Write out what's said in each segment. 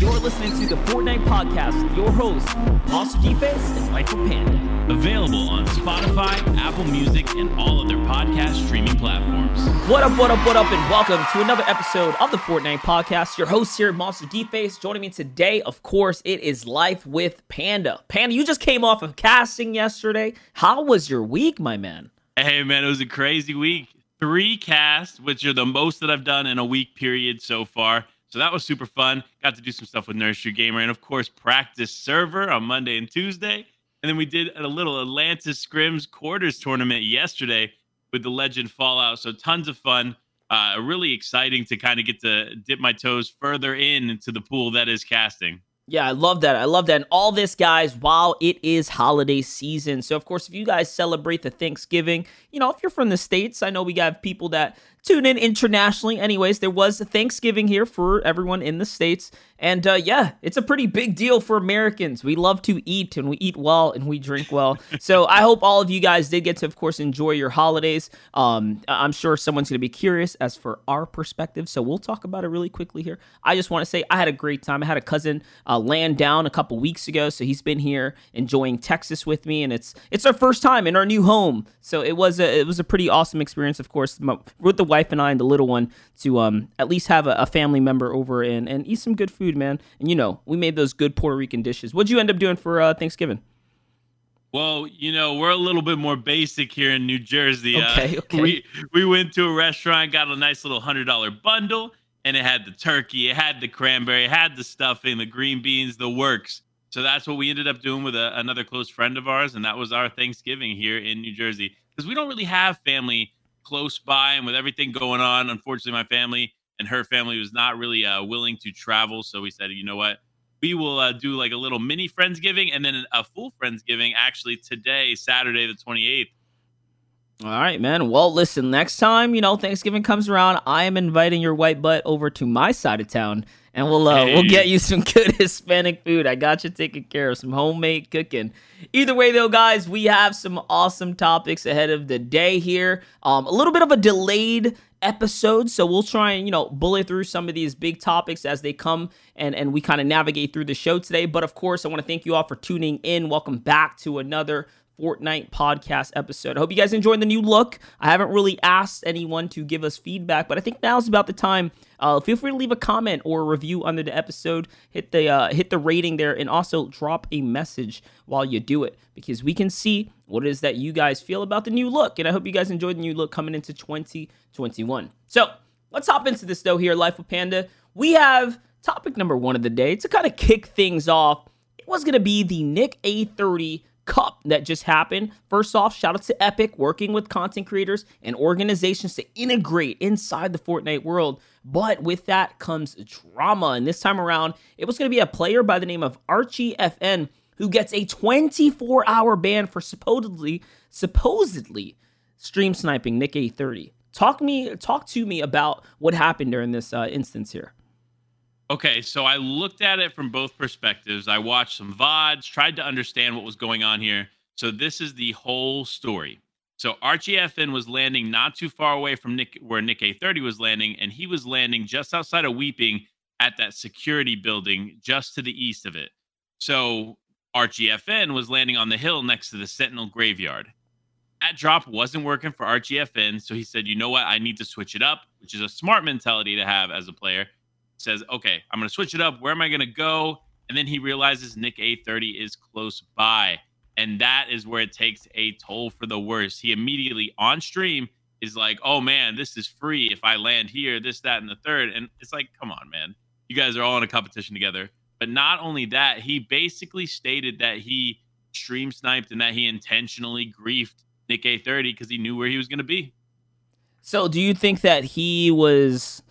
You're listening to the Fortnite Podcast with your hosts, MonsterDface and Michael Panda. Available on Spotify, Apple Music, and all other podcast streaming platforms. What up, what up, what up, and welcome to another episode of the Fortnite Podcast. Your host here, MonsterDface. Joining me today, of course, it is Life with Panda. Panda, you just came off of casting yesterday. How was your week, my man? Hey, man, it was a crazy week. Three casts, which are the most that I've done in a week period so far. So that was super fun. Got to do some stuff with Nerd Street Gamer and, of course, practice server on Monday and Tuesday. And then we did a little Atlantis Scrims quarters tournament yesterday with the Legend Fallout. So tons of fun. Uh, really exciting to kind of get to dip my toes further in into the pool that is casting. Yeah, I love that. I love that. And all this, guys, while it is holiday season. So, of course, if you guys celebrate the Thanksgiving, you know, if you're from the States, I know we got people that tune in internationally. Anyways, there was Thanksgiving here for everyone in the States. And uh, yeah, it's a pretty big deal for Americans. We love to eat and we eat well and we drink well. so I hope all of you guys did get to, of course, enjoy your holidays. Um, I'm sure someone's going to be curious as for our perspective. So we'll talk about it really quickly here. I just want to say I had a great time. I had a cousin uh, land down a couple weeks ago. So he's been here enjoying Texas with me. And it's it's our first time in our new home. So it was a, it was a pretty awesome experience, of course, with the wife and I and the little one to um, at least have a, a family member over and, and eat some good food, man. And you know, we made those good Puerto Rican dishes. What'd you end up doing for uh, Thanksgiving? Well, you know, we're a little bit more basic here in New Jersey. Okay, uh, okay. We we went to a restaurant, got a nice little hundred dollar bundle, and it had the turkey, it had the cranberry, it had the stuffing, the green beans, the works. So that's what we ended up doing with a, another close friend of ours, and that was our Thanksgiving here in New Jersey because we don't really have family close by, and with everything going on, unfortunately, my family and her family was not really uh, willing to travel. So we said, you know what, we will uh, do like a little mini friendsgiving and then a full friendsgiving actually today, Saturday the twenty eighth. All right, man. Well, listen, next time, you know, Thanksgiving comes around, I am inviting your white butt over to my side of town and we'll uh, hey. we'll get you some good Hispanic food. I got you taken care of, some homemade cooking. Either way, though, guys, we have some awesome topics ahead of the day here. Um, a little bit of a delayed episode, so we'll try and you know bullet through some of these big topics as they come and and we kind of navigate through the show today. But of course, I want to thank you all for tuning in. Welcome back to another Fortnite podcast episode. I hope you guys enjoyed the new look. I haven't really asked anyone to give us feedback, but I think now's about the time. Uh, feel free to leave a comment or a review under the episode. Hit the uh, hit the rating there, and also drop a message while you do it because we can see what it is that you guys feel about the new look. And I hope you guys enjoyed the new look coming into 2021. So let's hop into this though. Here, Life with Panda, we have topic number one of the day to kind of kick things off. It was gonna be the NickEh30 Cup that just happened. First off, shout out to Epic working with content creators and organizations to integrate inside the Fortnite world. But with that comes drama. And this time around, it was going to be a player by the name of Archie FN who gets a 24 hour ban for supposedly, supposedly stream sniping NickEh30. Talk me, talk to me about what happened during this uh, instance here. Okay, so I looked at it from both perspectives. I watched some VODs, tried to understand what was going on here. So this is the whole story. So Archie FN was landing not too far away from Nick where NickEh30 was landing, and he was landing just outside of Weeping at that security building just to the east of it. So Archie FN was landing on the hill next to the Sentinel graveyard. That drop wasn't working for Archie FN, so he said, "You know what? I need to switch it up," which is a smart mentality to have as a player says, okay, I'm going to switch it up. Where am I going to go? And then he realizes NickEh30 is close by. And that is where it takes a toll for the worst. He immediately on stream is like, oh man, this is free. If I land here, this, that, and the third. And it's like, come on, man. You guys are all in a competition together. But not only that, he basically stated that he stream sniped and that he intentionally griefed NickEh30 because he knew where he was going to be. So, do you think that he was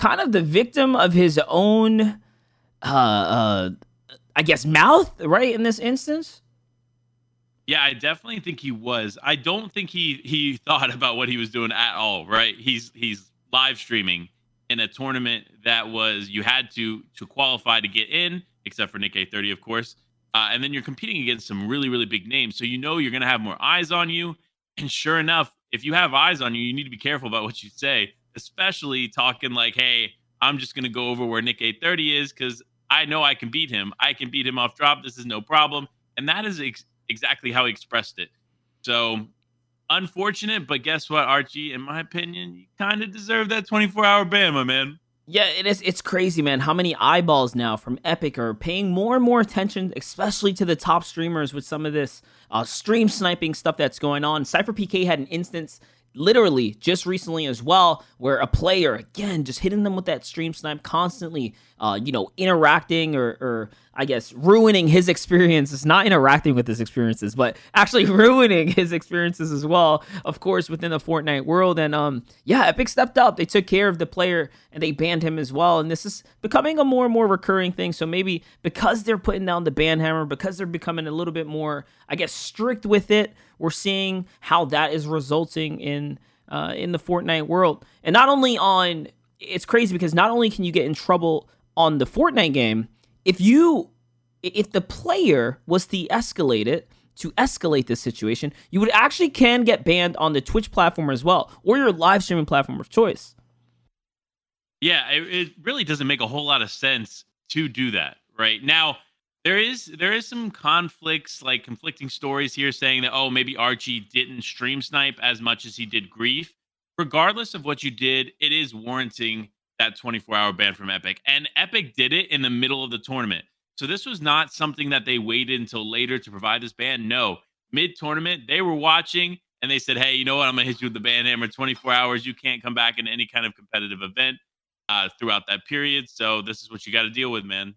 kind of the victim of his own, uh, uh, I guess, mouth, right? In this instance. Yeah, I definitely think he was. I don't think he he thought about what he was doing at all. Right? He's he's live streaming in a tournament that was you had to to qualify to get in, except for NickEh30, of course. Uh, and then you're competing against some really really big names, so you know you're gonna have more eyes on you. And sure enough, if you have eyes on you, you need to be careful about what you say especially talking like, hey, I'm just going to go over where NickEh30 is because I know I can beat him. I can beat him off drop. This is no problem. And that is ex- exactly how he expressed it. So unfortunate, but guess what, Archie? In my opinion, you kind of deserve that 24 hour ban, my man. Yeah, it is. It's crazy, man. How many eyeballs now from Epic are paying more and more attention, especially to the top streamers with some of this uh, stream sniping stuff that's going on. SypherPK had an instance literally just recently as well where a player again just hitting them with that stream snipe constantly uh you know interacting or or i guess ruining his experiences not interacting with his experiences but actually ruining his experiences as well of course within the fortnite world. And um yeah epic stepped up. They took care of the player and they banned him as well. And this is becoming a more and more recurring thing. So maybe because they're putting down the ban hammer because they're becoming a little bit more i guess strict with it we're seeing how that is resulting in uh, in the Fortnite world, and not only on it's crazy because not only can you get in trouble on the Fortnite game if you if the player was to escalate it to escalate this situation, you would actually can get banned on the Twitch platform as well, or your live streaming platform of choice. Yeah, it, it really doesn't make a whole lot of sense to do that right now there is there is some conflicts like conflicting stories here saying that oh maybe archie didn't stream snipe as much as he did grief regardless of what you did it is warranting that 24 hour ban from epic and epic did it in the middle of the tournament so this was not something that they waited until later to provide this ban no mid tournament they were watching and they said hey you know what i'm gonna hit you with the ban hammer 24 hours you can't come back in any kind of competitive event uh, throughout that period so this is what you got to deal with man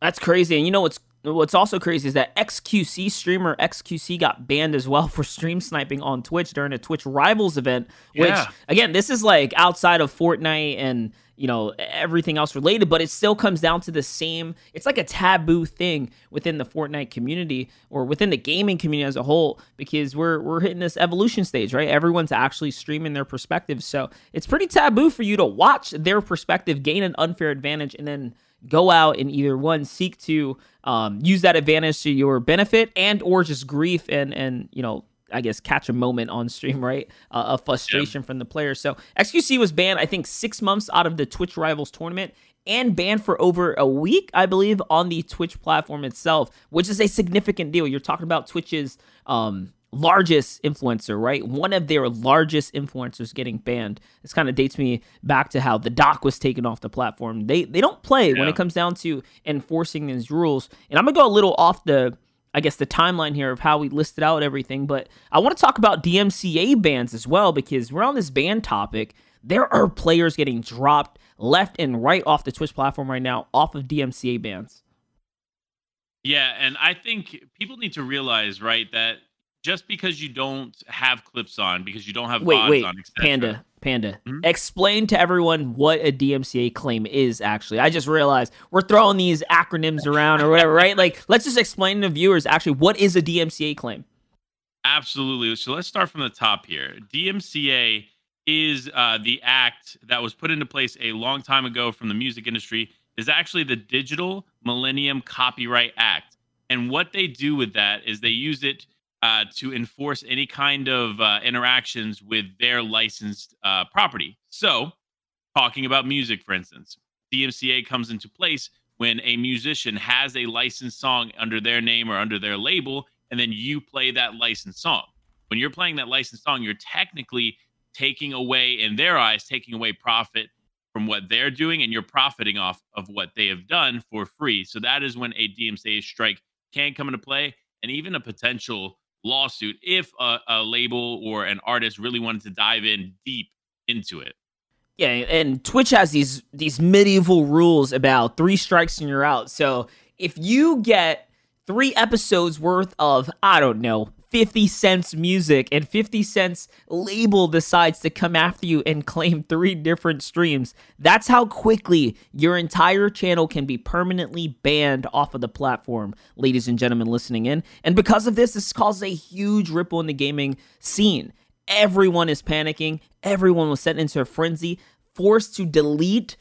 that's crazy. And you know what's what's also crazy is that XQC streamer XQC got banned as well for stream sniping on Twitch during a Twitch Rivals event. Which yeah. again, this is like outside of Fortnite and you know everything else related, but it still comes down to the same. It's like a taboo thing within the Fortnite community or within the gaming community as a whole because we're we're hitting this evolution stage, right? Everyone's actually streaming their perspective so it's pretty taboo for you to watch their perspective gain an unfair advantage and then go out and either one seek to um, use that advantage to your benefit and or just grief and and you know I guess catch a moment on stream, right? Uh, of frustration from the players. So XQC was banned, I think, six months out of the Twitch Rivals tournament and banned for over a week, I believe, on the Twitch platform itself, which is a significant deal. You're talking about Twitch's um, largest influencer, right? One of their largest influencers getting banned. This kind of dates me back to how the doc was taken off the platform. They they don't play yeah. when it comes down to enforcing these rules. And I'm gonna go a little off the I guess the timeline here of how we listed out everything, but I want to talk about DMCA bans as well because we're on this ban topic. There are players getting dropped left and right off the Twitch platform right now off of DMCA bans. Yeah, and I think people need to realize, right, that just because you don't have clips on, because you don't have wait, wait, on, Panda, Panda, mm-hmm. explain to everyone what a DMCA claim is. Actually, I just realized we're throwing these acronyms around or whatever, right? Like, let's just explain to viewers actually what is a DMCA claim. Absolutely. So let's start from the top here. DMCA is uh, the act that was put into place a long time ago from the music industry. Is actually the Digital Millennium Copyright Act, and what they do with that is they use it uh, to enforce any kind of uh, interactions with their licensed uh, property. So, talking about music, for instance, DMCA comes into place when a musician has a licensed song under their name or under their label, and then you play that licensed song. When you're playing that licensed song, you're technically taking away, in their eyes, taking away profit from what they're doing, and you're profiting off of what they have done for free. So that is when a DMCA strike can come into play, and even a potential lawsuit if a, a label or an artist really wanted to dive in deep into it. Yeah, and Twitch has these these medieval rules about three strikes and you're out. So if you get three episodes worth of I don't know 50 Cent's music and 50 Cent's label decides to come after you and claim three different streams, that's how quickly your entire channel can be permanently banned off of the platform, ladies and gentlemen listening in. And because of this, this causes a huge ripple in the gaming scene. Everyone is panicking, everyone was sent into a frenzy, forced to delete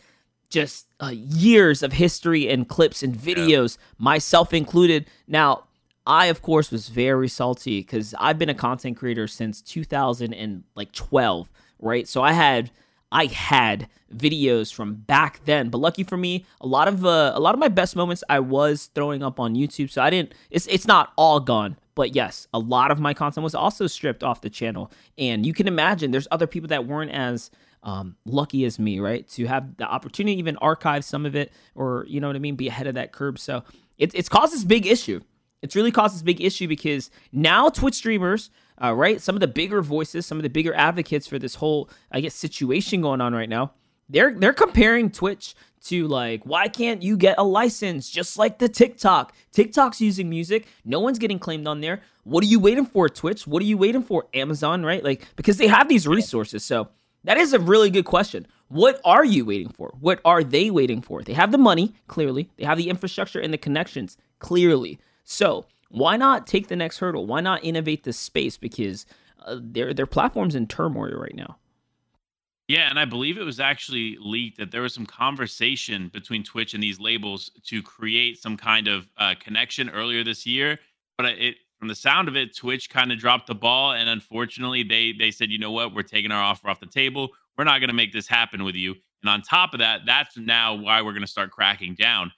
just uh, years of history and clips and videos, yeah. myself included. Now, I of course was very salty because I've been a content creator since 2012, right? So I had I had videos from back then. But lucky for me, a lot of uh, a lot of my best moments I was throwing up on YouTube, so I didn't. It's it's not all gone. But yes, a lot of my content was also stripped off the channel, and you can imagine there's other people that weren't as um, lucky as me, right, to have the opportunity to even archive some of it, or you know what I mean, be ahead of that curve. So it, it's caused this big issue. It's really caused this big issue because now Twitch streamers uh, right? Some of the bigger voices, some of the bigger advocates for this whole, I guess, situation going on right now. They're they're comparing Twitch to like, why can't you get a license just like the TikTok? TikTok's using music. No one's getting claimed on there. What are you waiting for, Twitch? What are you waiting for, Amazon? Right? Like because they have these resources. So that is a really good question. What are you waiting for? What are they waiting for? They have the money, clearly. They have the infrastructure and the connections, clearly. So why not take the next hurdle? Why not innovate this space? Because uh, their their platform's in turmoil right now. Yeah, and I believe it was actually leaked that there was some conversation between Twitch and these labels to create some kind of uh, connection earlier this year. But it, from the sound of it, Twitch kind of dropped the ball, and unfortunately, they they said, you know what, we're taking our offer off the table. We're not going to make this happen with you. And on top of that, that's now why we're going to start cracking down.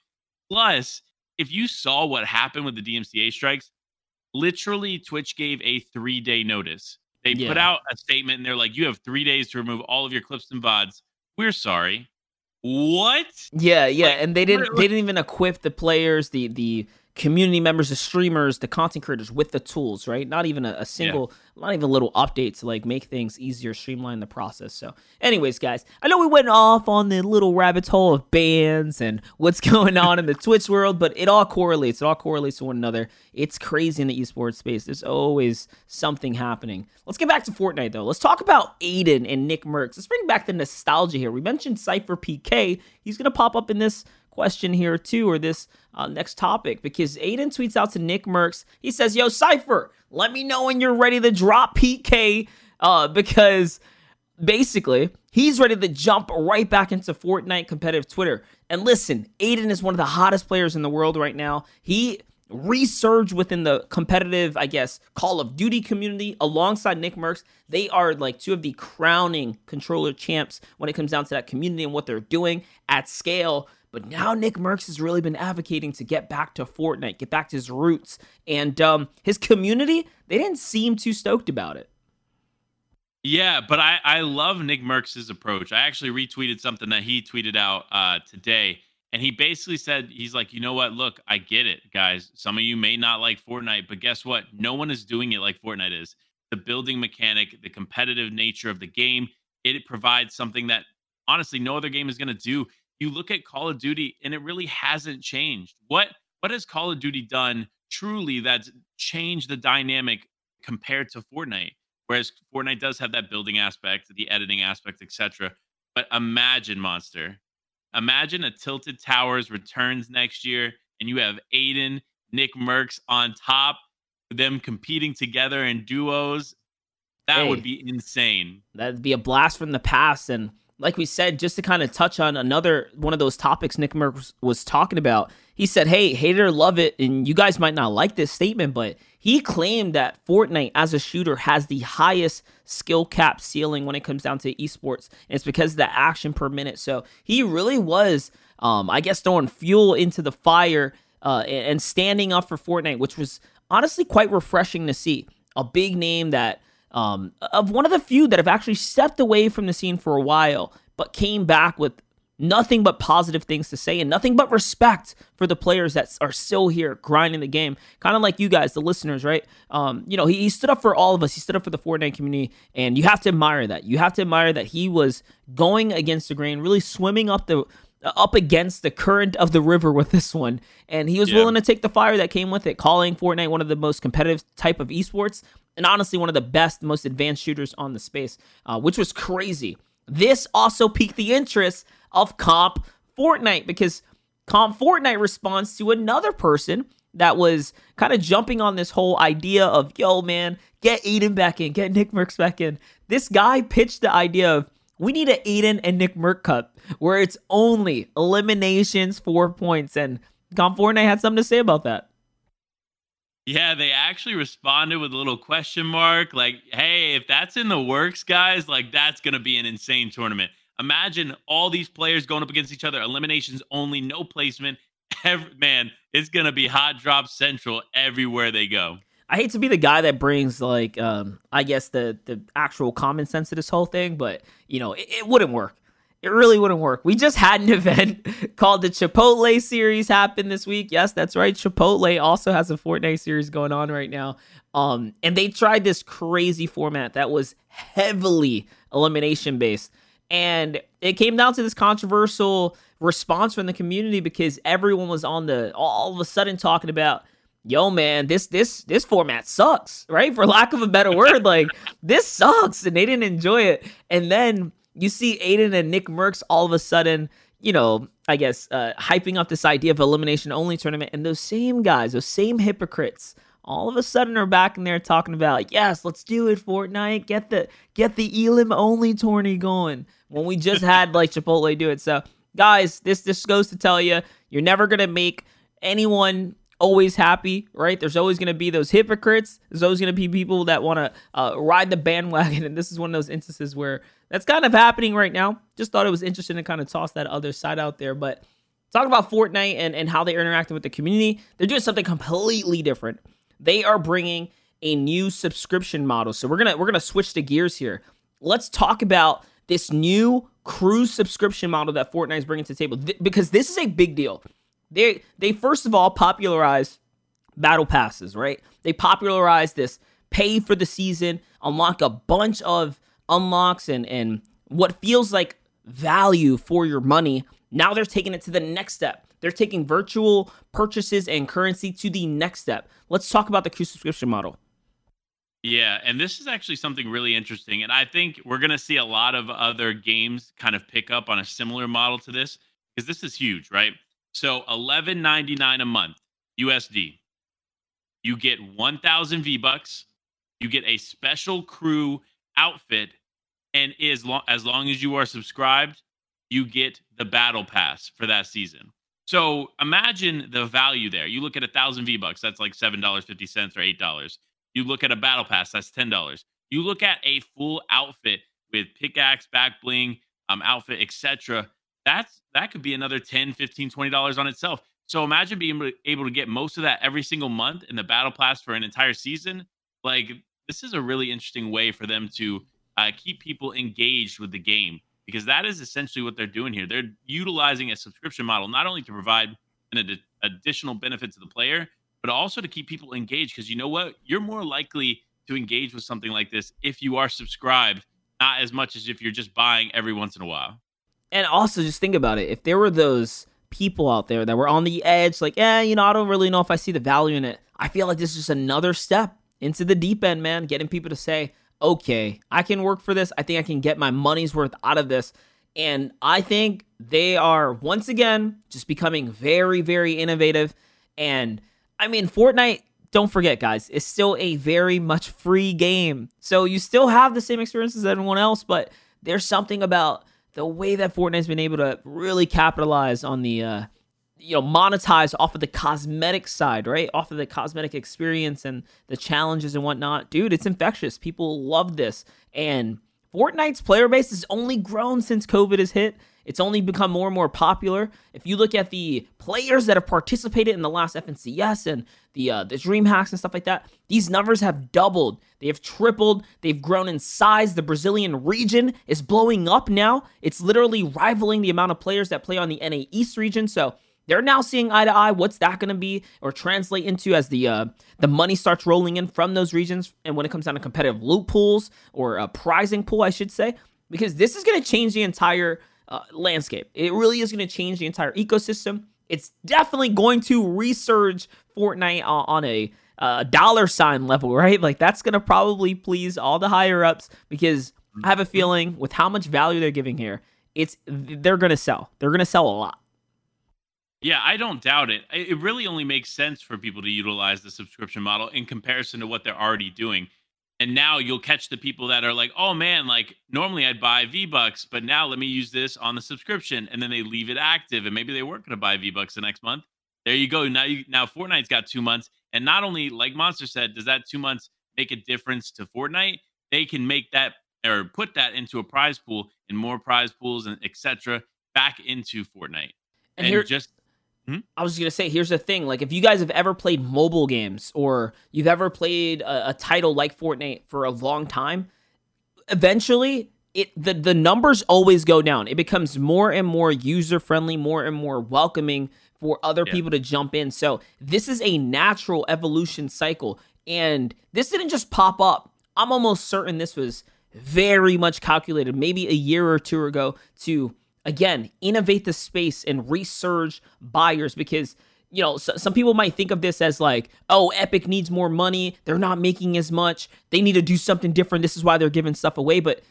Plus, if you saw what happened with the DMCA strikes, literally Twitch gave a three day notice. They yeah. put out a statement and they're like, you have three days to remove all of your clips and VODs. We're sorry. What? Yeah, yeah. Like, and they didn't they didn't even equip the players, the the community members, the streamers, the content creators with the tools, right? Not even a, a single, yeah. not even a little update to like make things easier, streamline the process. So, anyways, guys, I know we went off on the little rabbit hole of bans and what's going on in the Twitch world, but it all correlates. It all correlates to one another. It's crazy in the esports space. There's always something happening. Let's get back to Fortnite though. Let's talk about Aydan and Nickmercs. Let's bring back the nostalgia here. We mentioned SypherPK. He's gonna pop up in this question here too, or this uh, next topic, because Aydan tweets out to Nickmercs. He says, "Yo, Cipher, let me know when you're ready to drop PK, uh, because basically he's ready to jump right back into Fortnite competitive Twitter." And listen, Aydan is one of the hottest players in the world right now. He resurged within the competitive, I guess, Call of Duty community alongside Nickmercs. They are like two of the crowning controller champs when it comes down to that community and what they're doing at scale. But now Nickmercs has really been advocating to get back to Fortnite, get back to his roots. And um, his community, they didn't seem too stoked about it. Yeah, but I, I love Nickmercs' approach. I actually retweeted something that he tweeted out uh, today. And he basically said, he's like, you know what? Look, I get it, guys. Some of you may not like Fortnite, but guess what? No one is doing it like Fortnite is. The building mechanic, the competitive nature of the game, it provides something that honestly no other game is going to do you look at Call of Duty and it really hasn't changed. What what has Call of Duty done truly that's changed the dynamic compared to Fortnite? Whereas Fortnite does have that building aspect, the editing aspect, etc. But imagine Monster. Imagine a Tilted Towers returns next year and you have Aydan, Nick Nickmercs on top, them competing together in duos. That hey, would be insane. That'd be a blast from the past and like we said, just to kind of touch on another one of those topics Nickmercs was talking about, he said, Hey, hater, love it. And you guys might not like this statement, but he claimed that Fortnite as a shooter has the highest skill cap ceiling when it comes down to esports. And it's because of the action per minute. So he really was, um, I guess, throwing fuel into the fire uh, and standing up for Fortnite, which was honestly quite refreshing to see. A big name that um, of one of the few that have actually stepped away from the scene for a while, but came back with nothing but positive things to say and nothing but respect for the players that are still here grinding the game. Kind of like you guys, the listeners, right? Um, you know, he, he, stood up for all of us. He stood up for the Fortnite community, and you have to admire that. You have to admire that he was going against the grain, really swimming up the up against the current of the river with this one and he was yeah. willing to take the fire that came with it calling fortnite one of the most competitive type of esports and honestly one of the best, most advanced shooters on the space, uh, which was crazy. This also piqued the interest of Comp Fortnite because Comp Fortnite responds to another person that was kind of jumping on this whole idea of, yo, man, get Aydan back in, get Nickmercs back in. This guy pitched the idea of, we need an Aydan and Nickmerc Cup where it's only eliminations, four points. And Comp Fortnite had something to say about that. Yeah, they actually responded with a little question mark like, hey, if that's in the works, guys, like that's going to be an insane tournament. Imagine all these players going up against each other, eliminations only, no placement. Every, man, it's gonna be hot drop central everywhere they go. I hate to be the guy that brings like um I guess the the actual common sense to this whole thing, but you know, it, it wouldn't work. It really wouldn't work. We just had an event called the Chipotle series happen this week. Yes, that's right. Chipotle also has a Fortnite series going on right now. Um, and they tried this crazy format that was heavily elimination based. And it came down to this controversial response from the community because everyone was on the all of a sudden talking about yo man this this this format sucks right? For lack of a better word like this sucks and they didn't enjoy it. And then you see Aydan and NICKMERCS all of a sudden, you know, I guess, uh, hyping up this idea of elimination only tournament, and those same guys, those same hypocrites, all of a sudden are back in there talking about, yes, let's do it, Fortnite, get the get the Elim only tourney going. When we just had like Chipotle do it, so guys, this this goes to tell you, you're never gonna make anyone always happy, right? There's always going to be those hypocrites. There's always going to be people that want to uh, ride the bandwagon. And this is one of those instances where that's kind of happening right now. Just thought it was interesting to kind of toss that other side out there. But talking about Fortnite and, and how they're interacting with the community, they're doing something completely different. They are bringing a new subscription model. So we're gonna we're gonna switch the gears here. Let's talk about this new crew subscription model that Fortnite is bringing to the table Th- because this is a big deal. They they first of all popularized battle passes, right? They popularized this pay for the season, unlock a bunch of unlocks and and what feels like value for your money. Now they're taking it to the next step. They're taking virtual purchases and currency to the next step. Let's talk about the Q subscription model. Yeah, and this is actually something really interesting. And I think we're going to see a lot of other games kind of pick up on a similar model to this because this is huge, right? So 11.99 a month USD. You get 1000 V-bucks, you get a special crew outfit and as long as long as you are subscribed, you get the battle pass for that season. So imagine the value there. You look at a thousand V bucks, that's like seven dollars fifty cents or eight dollars. You look at a battle pass, that's ten dollars. You look at a full outfit with pickaxe, back bling, um, outfit, etc. That's that could be another 10 15 20 dollars on itself. So imagine being able to get most of that every single month in the battle pass for an entire season. Like this is a really interesting way for them to uh, keep people engaged with the game because that is essentially what they're doing here. They're utilizing a subscription model not only to provide an ad- additional benefit to the player, but also to keep people engaged. Because you know what? You're more likely to engage with something like this if you are subscribed, not as much as if you're just buying every once in a while. And also, just think about it. If there were those people out there that were on the edge, like, eh, you know, I don't really know if I see the value in it. I feel like this is just another step into the deep end, man. Getting people to say, okay, I can work for this. I think I can get my money's worth out of this. And I think they are once again just becoming very, very innovative. And I mean, Fortnite, don't forget, guys, is still a very much free game. So you still have the same experience as everyone else, but there's something about the way that Fortnite's been able to really capitalize on the uh, you know monetize off of the cosmetic side right? Off of the cosmetic experience and the challenges and whatnot. Dude it's infectious. People love this. And fortnite's player base has only grown since covid has hit it's only become more and more popular. If you look at the players that have participated in the last fncs and the uh, the dream hacks and stuff like that these numbers have doubled. They have tripled. They've grown in size. The brazilian region is blowing up now. It's literally rivaling the amount of players that play on the na east region. So they're now seeing eye to eye. What's that going to be or translate into as the uh, the money starts rolling in from those regions, and when it comes down to competitive loot pools or a prizing pool, I should say, because this is going to change the entire uh, landscape. It really is going to change the entire ecosystem. It's definitely going to resurge Fortnite on a uh, dollar sign level, right? Like that's going to probably please all the higher ups because I have a feeling with how much value they're giving here, it's they're going to sell. They're going to sell a lot. Yeah, I don't doubt it. It really only makes sense for people to utilize the subscription model in comparison to what they're already doing. And now you'll catch the people that are like, "Oh man, like normally I'd buy V Bucks, but now let me use this on the subscription." And then they leave it active, and maybe they weren't going to buy V Bucks the next month. There you go. Now you now Fortnite's got two months, and not only like Monster said, does that two months make a difference to Fortnite? They can make that or put that into a prize pool and more prize pools and etc. back into Fortnite. And, and here, just hmm? I was just gonna say, here's the thing: like, if you guys have ever played mobile games or you've ever played a, a title like Fortnite for a long time, eventually it the, the numbers always go down. It becomes more and more user friendly, more and more welcoming for other yeah. people to jump in. So this is a natural evolution cycle. And this didn't just pop up. I'm almost certain this was very much calculated, maybe a year or two ago, to again innovate the space and resurge buyers because you know, so, some people might think of this as like, oh, Epic needs more money. They're not making as much. They need to do something different. This is why they're giving stuff away. But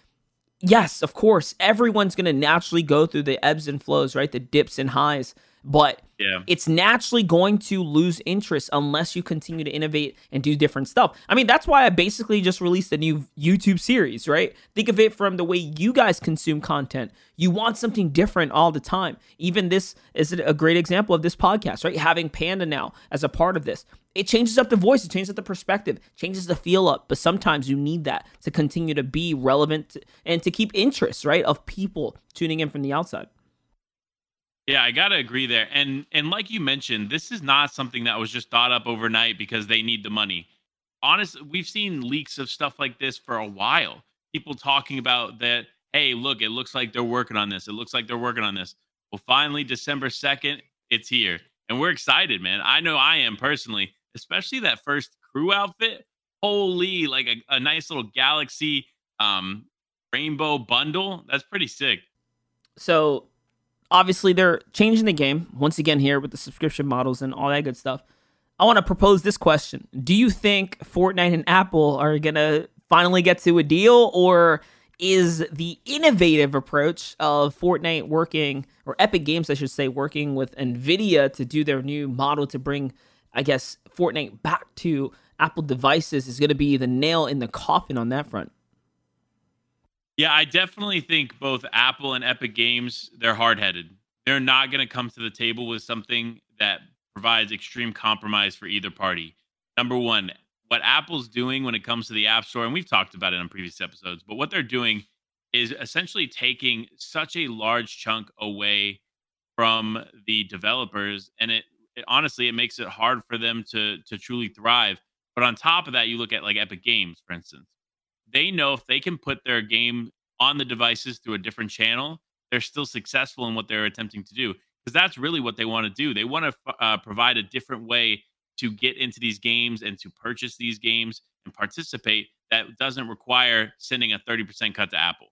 yes, of course, everyone's going to naturally go through the ebbs and flows, right? The dips and highs but yeah. it's naturally going to lose interest unless you continue to innovate and do different stuff. I mean, that's why I basically just released a new YouTube series, right? Think of it from the way you guys consume content. You want something different all the time. Even this is a great example of this podcast, right? Having Panda now as a part of this. It changes up the voice, it changes up the perspective, changes the feel up, but sometimes you need that to continue to be relevant and to keep interest, right, of people tuning in from the outside. Yeah, I gotta agree there. And and like you mentioned, this is not something that was just thought up overnight because they need the money. Honestly, we've seen leaks of stuff like this for a while. People talking about that, hey, look, it looks like they're working on this. It looks like they're working on this. Well, finally, December 2nd, it's here. And we're excited, man. I know I am personally, especially that first crew outfit. Holy, like a, a nice little galaxy um rainbow bundle. That's pretty sick. So obviously they're changing the game once again here with the subscription models and all that good stuff. I want to propose this question. Do you think Fortnite and Apple are going to finally get to a deal or is the innovative approach of Fortnite working or Epic Games I should say working with Nvidia to do their new model to bring I guess Fortnite back to Apple devices is going to be the nail in the coffin on that front? Yeah, I definitely think both Apple and Epic Games, they're hard headed. They're not going to come to the table with something that provides extreme compromise for either party. Number one, what Apple's doing when it comes to the App Store, and we've talked about it on previous episodes, but what they're doing is essentially taking such a large chunk away from the developers. And it, it honestly, it makes it hard for them to to truly thrive. But on top of that, you look at like Epic Games, for instance they know if they can put their game on the devices through a different channel, they're still successful in what they're attempting to do. Because that's really what they want to do. They want to uh, provide a different way to get into these games and to purchase these games and participate that doesn't require sending a 30% cut to Apple.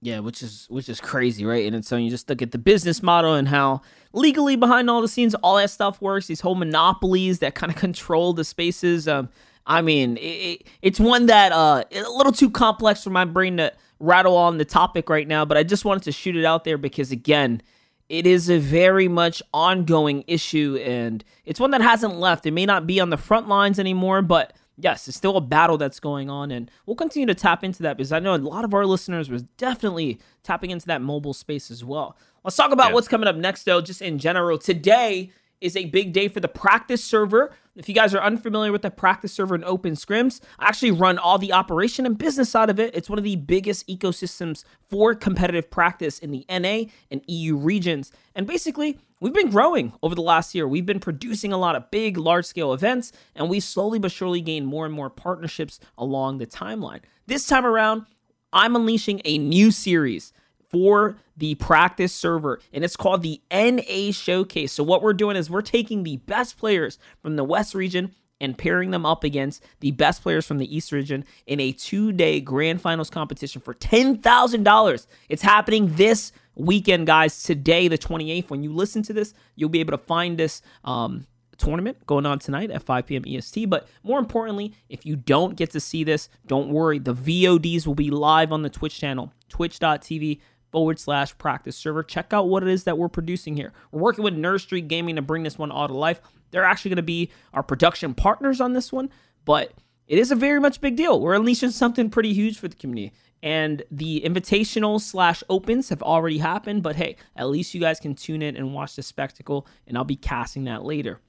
Yeah, which is which is crazy, right? And so you just look at the business model and how legally behind all the scenes, all that stuff works. These whole monopolies that kind of control the spaces. Um, I mean, it, it's one that uh a little too complex for my brain to rattle on the topic right now, but I just wanted to shoot it out there because again, it is a very much ongoing issue and it's one that hasn't left. It may not be on the front lines anymore, but yes, it's still a battle that's going on, and we'll continue to tap into that because I know a lot of our listeners was definitely tapping into that mobile space as well. Let's talk about yeah. what's coming up next, though, just in general. Today, is a big day for the practice server. If you guys are unfamiliar with the practice server and open scrims, I actually run all the operation and business side of it. It's one of the biggest ecosystems for competitive practice in the NA and EU regions. And basically, we've been growing over the last year. We've been producing a lot of big, large scale events, and we slowly but surely gain more and more partnerships along the timeline. This time around, I'm unleashing a new series for the practice server, and it's called the NA Showcase. So, what we're doing is we're taking the best players from the West region and pairing them up against the best players from the East region in a two day grand finals competition for $10,000. It's happening this weekend, guys. Today, the 28th. When you listen to this, you'll be able to find this. Um, tournament going on tonight at 5 p.m. EST. But more importantly, if you don't get to see this, don't worry. The VODs will be live on the Twitch channel, twitch.tv forward slash practice server. Check out what it is that we're producing here. We're working with Nerd Street Gaming to bring this one all to life. They're actually going to be our production partners on this one, but it is a very much big deal. We're unleashing something pretty huge for the community. And the invitational slash opens have already happened, but hey, at least you guys can tune in and watch the spectacle, and I'll be casting that later.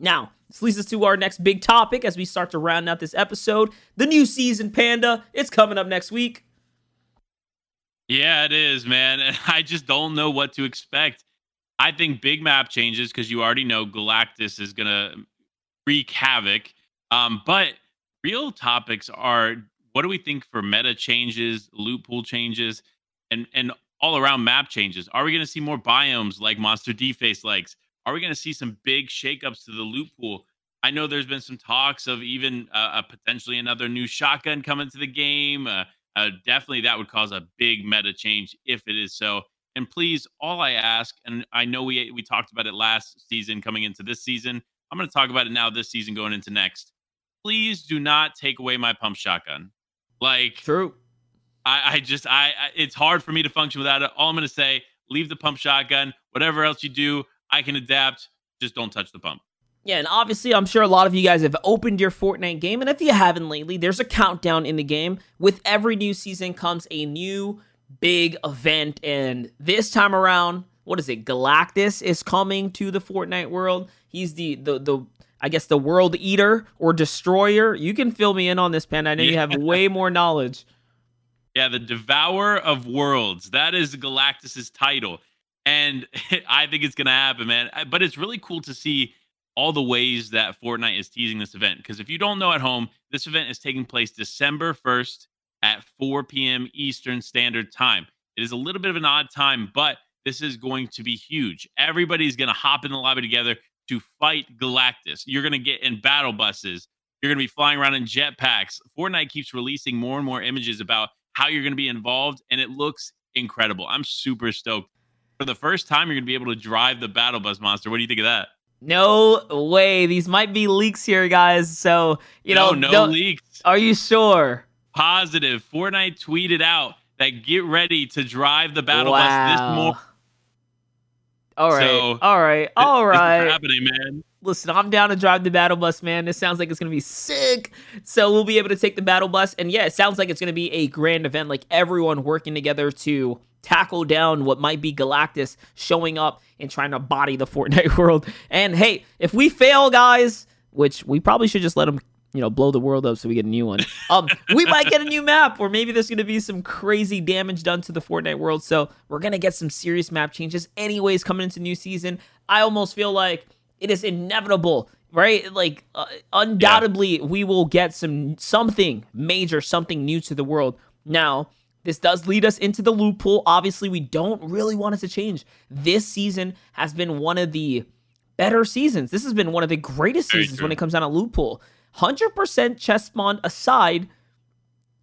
Now, this leads us to our next big topic as we start to round out this episode. The new season, Panda, it's coming up next week. Yeah, it is, man. And I just don't know what to expect. I think big map changes because you already know Galactus is gonna wreak havoc. Um, but real topics are what do we think for meta changes, loot pool changes, and and all around map changes? Are we gonna see more biomes like MonsterDface likes? Are we gonna see some big shakeups to the loot pool? I know there's been some talks of even uh, potentially another new shotgun coming to the game. Uh, uh, definitely, that would cause a big meta change if it is so. And please, all I ask, and I know we we talked about it last season coming into this season. I'm going to talk about it now this season going into next. Please do not take away my pump shotgun. Like true. I, I just I, I it's hard for me to function without it. All I'm going to say, leave the pump shotgun. Whatever else you do, I can adapt. Just don't touch the pump. Yeah, and obviously, I'm sure a lot of you guys have opened your Fortnite game, and if you haven't lately, there's a countdown in the game. With every new season comes a new big event, and this time around, what is it? Galactus is coming to the Fortnite world. He's the the the I guess the world eater or destroyer. You can fill me in on this, Pen. I know yeah. you have way more knowledge. Yeah, the Devourer of Worlds. That is Galactus's title, and I think it's gonna happen, man. But it's really cool to see all the ways that Fortnite is teasing this event. Because if you don't know at home, this event is taking place December 1st at 4 p.m. Eastern Standard Time. It is a little bit of an odd time, but this is going to be huge. Everybody's going to hop in the lobby together to fight Galactus. You're going to get in battle buses. You're going to be flying around in jetpacks. Fortnite keeps releasing more and more images about how you're going to be involved, and it looks incredible. I'm super stoked. For the first time, you're going to be able to drive the battle bus monster. What do you think of that? No way. These might be leaks here, guys. So, you know, no, no leaks. Are you sure? Positive. Fortnite tweeted out that get ready to drive the battle wow. bus this morning. All right. So, all right. All right. happening, man. Listen, I'm down to drive the battle bus, man. This sounds like it's gonna be sick. So we'll be able to take the battle bus, and yeah, it sounds like it's gonna be a grand event. Like everyone working together to tackle down what might be Galactus showing up and trying to body the Fortnite world. And hey, if we fail, guys, which we probably should just let them, you know, blow the world up so we get a new one. Um, we might get a new map, or maybe there's gonna be some crazy damage done to the Fortnite world. So we're gonna get some serious map changes, anyways, coming into new season. I almost feel like it is inevitable right like uh, undoubtedly yeah. we will get some something major something new to the world now this does lead us into the loot pool. Obviously, we don't really want it to change. This season has been one of the better seasons. This has been one of the greatest seasons when it comes down to loot pool. 100% chest spawn aside,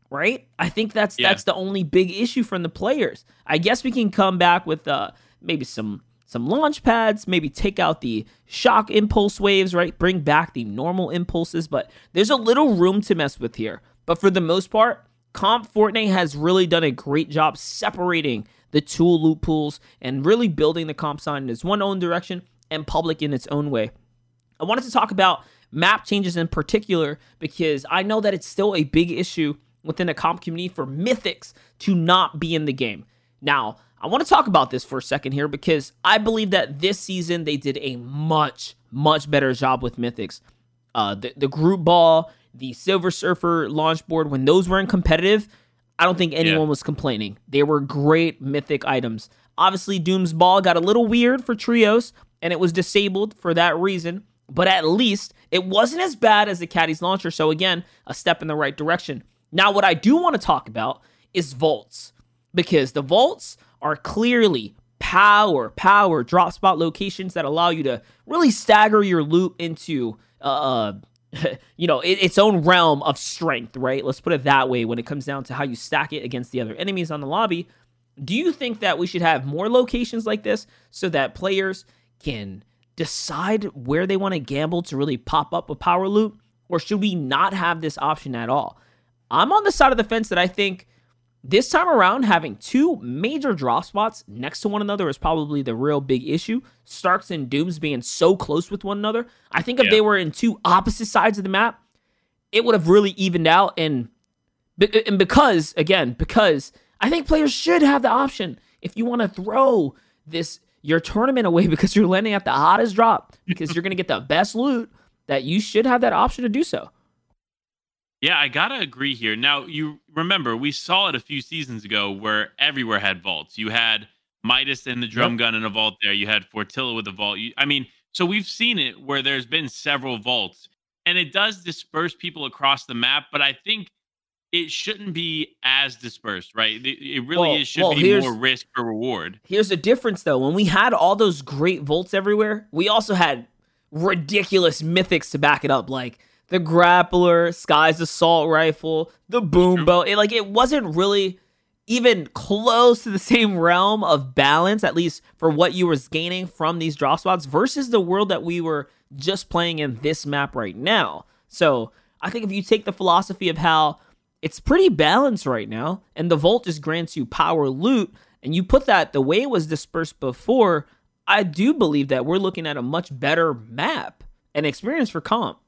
right? I think that's yeah. that's the only big issue from the players. I guess we can come back with uh maybe some some launch pads, maybe take out the shock impulse waves, right? Bring back the normal impulses, but there's a little room to mess with here. But for the most part, Comp Fortnite has really done a great job separating the tool loot pools and really building the comp sign in its one own direction and public in its own way. I wanted to talk about map changes in particular because I know that it's still a big issue within the comp community for Mythics to not be in the game. Now, I want to talk about this for a second here because I believe that this season they did a much, much better job with Mythics. Uh, the, the group ball, the Silver Surfer launch board, when those weren't competitive, I don't think anyone yeah. was complaining. They were great mythic items. Obviously, Doom's Ball got a little weird for trios, and it was disabled for that reason. But at least it wasn't as bad as the Caddy's launcher. So again, a step in the right direction. Now, what I do want to talk about is vaults because the vaults are clearly power, power drop spot locations that allow you to really stagger your loot into uh, uh you know, it, its own realm of strength, right? Let's put it that way when it comes down to how you stack it against the other enemies on the lobby. Do you think that we should have more locations like this so that players can decide where they want to gamble to really pop up a power loot? Or should we not have this option at all? I'm on the side of the fence that I think this time around, having two major drop spots next to one another is probably the real big issue. Starks and Dooms being so close with one another. I think if yeah. they were in two opposite sides of the map, it would have really evened out. And, and because, again, because I think players should have the option if you want to throw this your tournament away because you're landing at the hottest drop because you're going to get the best loot that you should have that option to do so. Yeah, I gotta agree here. Now, you remember we saw it a few seasons ago where everywhere had vaults. You had Midas and the drum yep. gun in a vault there. You had Fortilla with a vault. You, I mean, so we've seen it where there's been several vaults, and it does disperse people across the map. But I think it shouldn't be as dispersed, right? It really well, is, should well, be more risk for reward. Here's the difference, though. When we had all those great vaults everywhere, we also had ridiculous mythics to back it up, like the grappler, Skye's assault rifle, the boom bow. It like it wasn't really even close to the same realm of balance, at least for what you was gaining from these drop spots versus the world that we were just playing in this map right now. So I think if you take the philosophy of how it's pretty balanced right now, and the vault just grants you power loot, and you put that the way it was dispersed before, I do believe that we're looking at a much better map and experience for comp.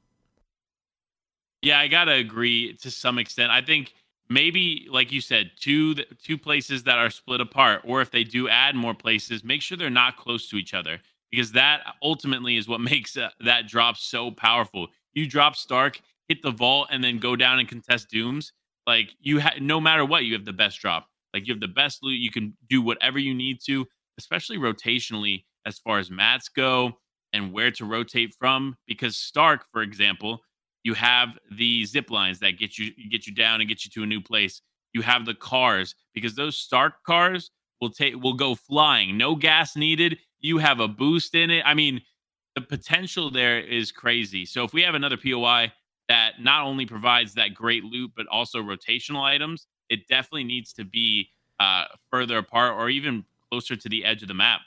Yeah, I gotta agree to some extent. I think maybe, like you said, two two places that are split apart, or if they do add more places, make sure they're not close to each other because that ultimately is what makes uh, that drop so powerful. You drop Stark, hit the vault, and then go down and contest Dooms. Like you have, no matter what, you have the best drop. Like you have the best loot. You can do whatever you need to, especially rotationally as far as mats go and where to rotate from. Because Stark, for example, you have the zip lines that get you get you down and get you to a new place. You have the cars because those Stark cars will take will go flying. No gas needed. You have a boost in it. I mean, the potential there is crazy. So if we have another POI that not only provides that great loot but also rotational items, it definitely needs to be uh, further apart or even closer to the edge of the map.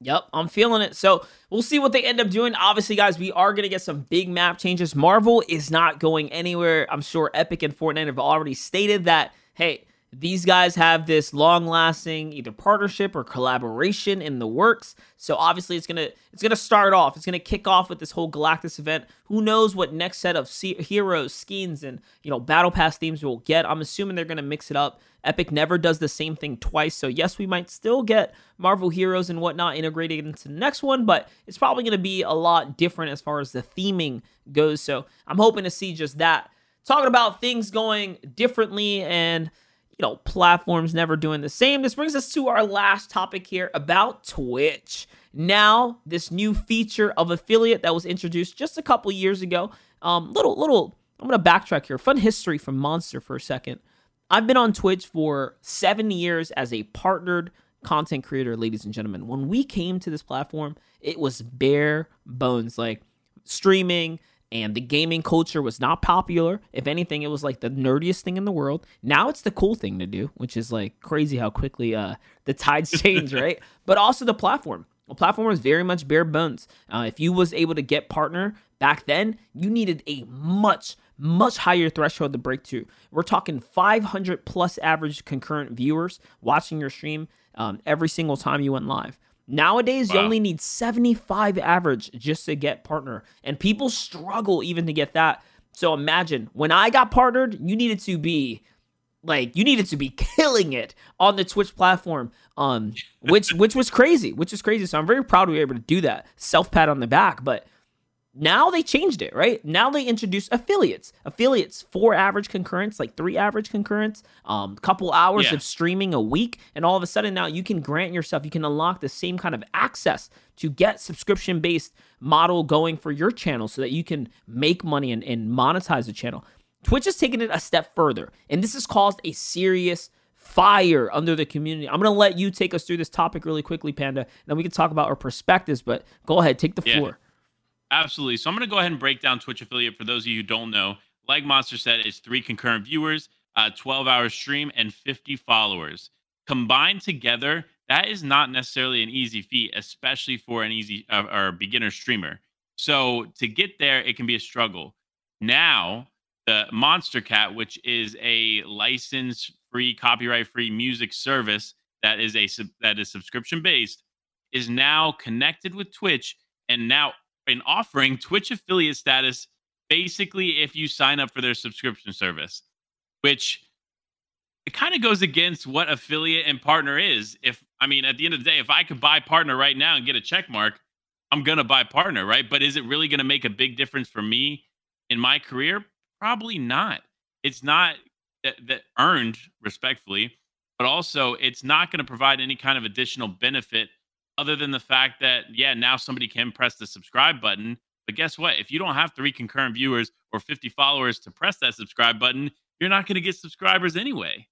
Yep, I'm feeling it. So we'll see what they end up doing. Obviously, guys, we are going to get some big map changes. Marvel is not going anywhere. I'm sure Epic and Fortnite have already stated that, hey, these guys have this long-lasting either partnership or collaboration in the works. So obviously it's gonna it's gonna start off. It's gonna kick off with this whole Galactus event. Who knows what next set of heroes, skins, and you know battle pass themes we'll get? I'm assuming they're gonna mix it up. Epic never does the same thing twice, so yes, we might still get Marvel heroes and whatnot integrated into the next one, but it's probably gonna be a lot different as far as the theming goes. So I'm hoping to see just that. Talking about things going differently and you know, platforms never doing the same. This brings us to our last topic here about Twitch. Now, this new feature of affiliate that was introduced just a couple years ago. Um, little, little, I'm gonna backtrack here. Fun history from Monster for a second. I've been on Twitch for seven years as a partnered content creator, ladies and gentlemen. When we came to this platform, it was bare bones, like streaming, and the gaming culture was not popular. If anything, it was like the nerdiest thing in the world. Now it's the cool thing to do, which is like crazy how quickly uh, the tides change, right? But also the platform. The platform was very much bare bones. Uh, if you was able to get partner back then, you needed a much much higher threshold to break to. We're talking 500 plus average concurrent viewers watching your stream um, every single time you went live. Nowadays, wow. you only need 75 average just to get partner, and people struggle even to get that. So imagine when I got partnered, you needed to be like you needed to be killing it on the Twitch platform, um, which which was crazy, which is crazy. So I'm very proud we were able to do that. Self pat on the back, but now they changed it, right? Now they introduced affiliates. Affiliates, four average concurrents, like three average concurrents, um, couple hours yeah. of streaming a week, and all of a sudden now you can grant yourself, you can unlock the same kind of access to get subscription based model going for your channel so that you can make money and, and monetize the channel. Twitch has taken it a step further, and this has caused a serious fire under the community. I'm gonna let you take us through this topic really quickly, Panda, and then we can talk about our perspectives. But go ahead, take the yeah. floor. Absolutely. So I'm going to go ahead and break down Twitch affiliate for those of you who don't know. Like Monster said, it's three concurrent viewers, uh, 12 hour stream, and 50 followers. Combined together, that is not necessarily an easy feat, especially for an easy uh, or beginner streamer. So to get there, it can be a struggle. Now, the Monstercat, which is a license free, copyright free music service that is a that is subscription based, is now connected with Twitch and now and offering Twitch affiliate status basically if you sign up for their subscription service, which it kind of goes against what affiliate and partner is. If I mean, at the end of the day, if I could buy partner right now and get a check mark, I'm gonna buy partner, right? But is it really gonna make a big difference for me in my career? Probably not. It's not that, that earned respectfully, but also it's not to provide any kind of additional benefit other than the fact that, yeah, now somebody can press the subscribe button. But guess what? If you don't have three concurrent viewers or 50 followers to press that subscribe button, you're not going to get subscribers anyway.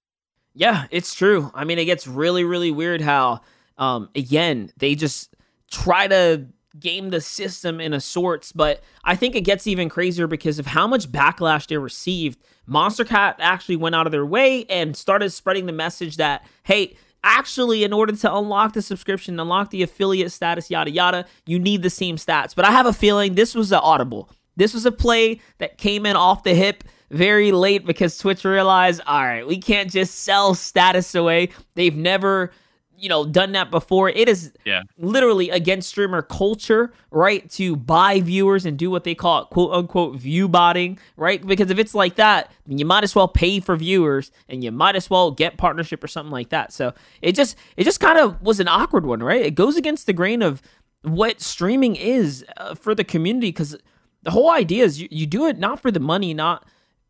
Yeah, it's true. I mean, it gets really, really weird how, um, again, they just try to game the system in a sorts, but I think it gets even crazier because of how much backlash they received. Monstercat actually went out of their way and started spreading the message that, hey, actually, in order to unlock the subscription, unlock the affiliate status, yada yada, you need the same stats. But I have a feeling this was an audible. This was a play that came in off the hip very late because Twitch realized, all right, we can't just sell status away. They've never you know done that before. It is yeah. literally against streamer culture right to buy viewers and do what they call it, quote unquote view botting right? Because if it's like that you might as well pay for viewers and you might as well get partnership or something like that. So it just it just kind of was an awkward one right? It goes against the grain of what streaming is uh, for the community because the whole idea is you, you do it not for the money not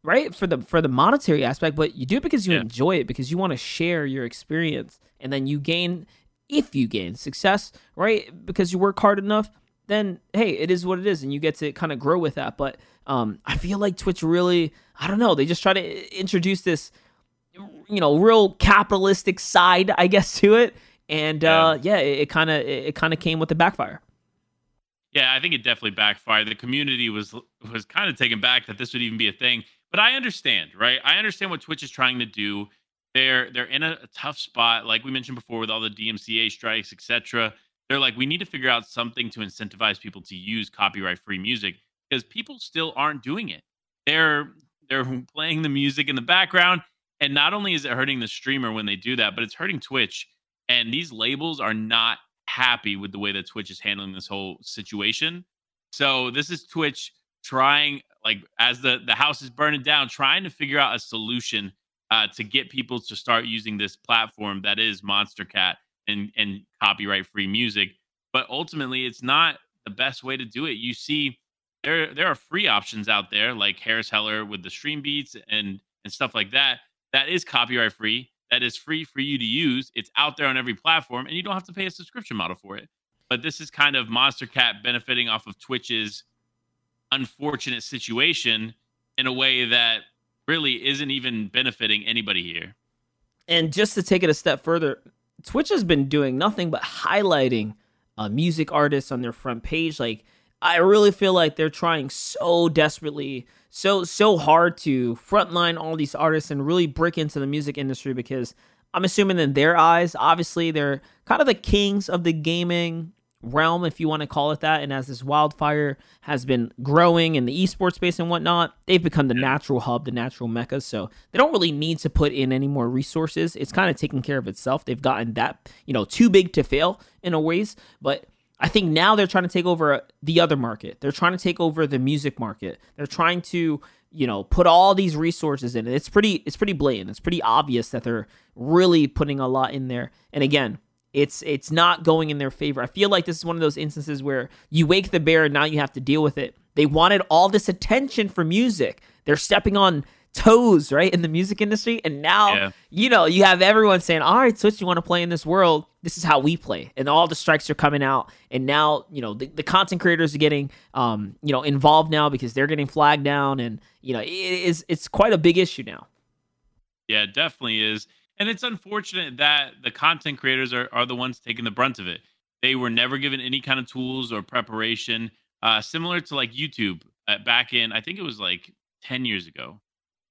right for the for the monetary aspect but you do it because you yeah. enjoy it because you want to share your experience and then you gain if you gain success right because you work hard enough then hey it is what it is and you get to kind of grow with that but um i feel like twitch really i don't know they just try to introduce this you know real capitalistic side i guess to it and yeah. uh yeah it kind of it, kind of came with the backfire yeah, I think it definitely backfired. The community was was kind of taken back that this would even be a thing. But I understand, right? I understand what Twitch is trying to do. They're they're in a, a tough spot, like we mentioned before, with all the DMCA strikes, etc. They're like, we need to figure out something to incentivize people to use copyright free music because people still aren't doing it. They're they're playing the music in the background, and not only is it hurting the streamer when they do that, but it's hurting Twitch. And these labels are not happy with the way that Twitch is handling this whole situation. So this is Twitch trying like as the the house is burning down trying to figure out a solution uh, to get people to start using this platform that is monstercat and and copyright free music. But ultimately it's not the best way to do it. You see there there are free options out there like harris heller with the stream beats and and stuff like that that is copyright free that is free for you to use. It's out there on every platform and you don't have to pay a subscription model for it. But this is kind of Monstercat benefiting off of twitch's unfortunate situation in a way that really isn't even benefiting anybody here. And just to take it a step further, Twitch has been doing nothing but highlighting uh, music artists on their front page. Like, I really feel like they're trying so desperately, so so hard to frontline all these artists and really break into the music industry because I'm assuming in their eyes, obviously they're kind of the kings of the gaming realm, if you want to call it that. And as this wildfire has been growing in the esports space and whatnot, they've become the natural hub, the natural mecca. So they don't really need to put in any more resources. It's kind of taking care of itself. They've gotten that, you know, too big to fail in a ways. But I think now they're trying to take over the other market. They're trying to take over the music market. They're trying to, you know, put all these resources in. It's pretty it's pretty blatant. It's pretty obvious that they're really putting a lot in there. And again, it's it's not going in their favor. I feel like this is one of those instances where you wake the bear and now you have to deal with it. They wanted all this attention for music. They're stepping on toes, right, in the music industry. And now, yeah. you know, you have everyone saying, All right, Twitch, you want to play in this world? This is how we play. And all the strikes are coming out. And now, you know, the, the content creators are getting um, you know, involved now because they're getting flagged down. And, you know, it is it's quite a big issue now. Yeah, it definitely is. And it's unfortunate that the content creators are, are the ones taking the brunt of it. They were never given any kind of tools or preparation, uh, similar to like YouTube uh, back in, I think it was like 10 years ago.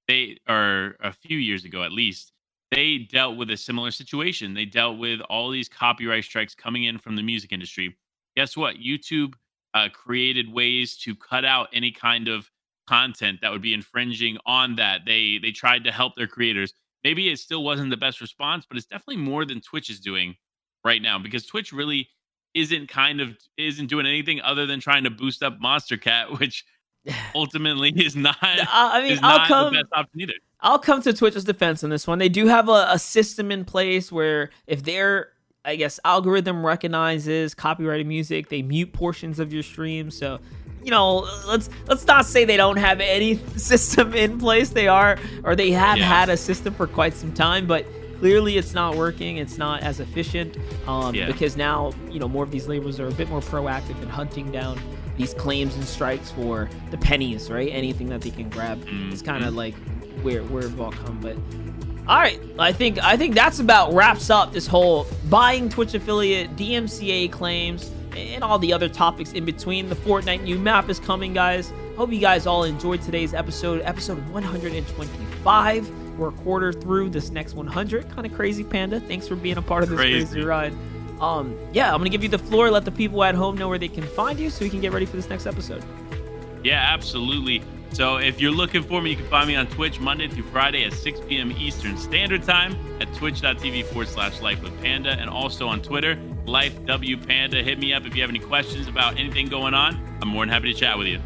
They, or a few years ago at least, they dealt with a similar situation. They dealt with all these copyright strikes coming in from the music industry. Guess what? YouTube uh, created ways to cut out any kind of content that would be infringing on that. They they tried to help their creators maybe it still wasn't the best response, but it's definitely more than Twitch is doing right now because Twitch really isn't kind of isn't doing anything other than trying to boost up Monstercat, which ultimately is not. Uh, I mean, I'll come. The best option either. I'll come to Twitch's defense on this one. They do have a, a system in place where if their, I guess, algorithm recognizes copyrighted music, they mute portions of your stream. So you know, let's let's not say they don't have any system in place. They are, or they have yeah. had a system for quite some time, but clearly it's not working. It's not as efficient um, yeah. because now you know more of these labels are a bit more proactive in hunting down these claims and strikes for the pennies, right? Anything that they can grab. Mm-hmm. It's kind of like where where it all come, but. All right, I think I think that's about wraps up this whole buying Twitch affiliate DMCA claims and all the other topics in between. The Fortnite new map is coming, guys. Hope you guys all enjoyed today's episode, episode 125. We're a quarter through this next 100. Kind of crazy, Panda. Thanks for being a part of this crazy, crazy ride. Um, yeah, I'm gonna give you the floor. Let the people at home know where they can find you, so we can get ready for this next episode. Yeah, absolutely. So if you're looking for me, you can find me on Twitch Monday through Friday at 6 p.m. Eastern Standard Time at twitch.tv forward slash life with panda and also on Twitter, life w panda. Hit me up if you have any questions about anything going on. I'm more than happy to chat with you.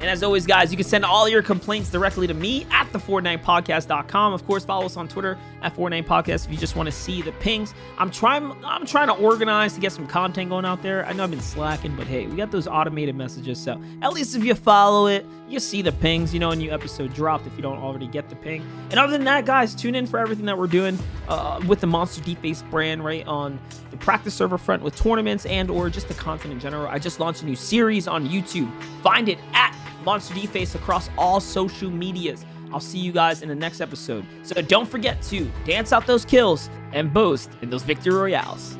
And as always, guys, you can send all your complaints directly to me at the FortnitePodcast.com. Of course, follow us on Twitter at FortnitePodcast if you just want to see the pings. I'm trying I'm trying to organize to get some content going out there. I know I've been slacking, but hey, we got those automated messages. So at least if you follow it, you see the pings, you know, a new episode dropped if you don't already get the ping. And other than that, guys, tune in for everything that we're doing uh, with the MonsterDface brand, right? On the practice server front with tournaments and or just the content in general. I just launched a new series on YouTube. Find it at MonsterDface across all social medias. I'll see you guys in the next episode. So don't forget to dance out those kills and boast in those victory royales.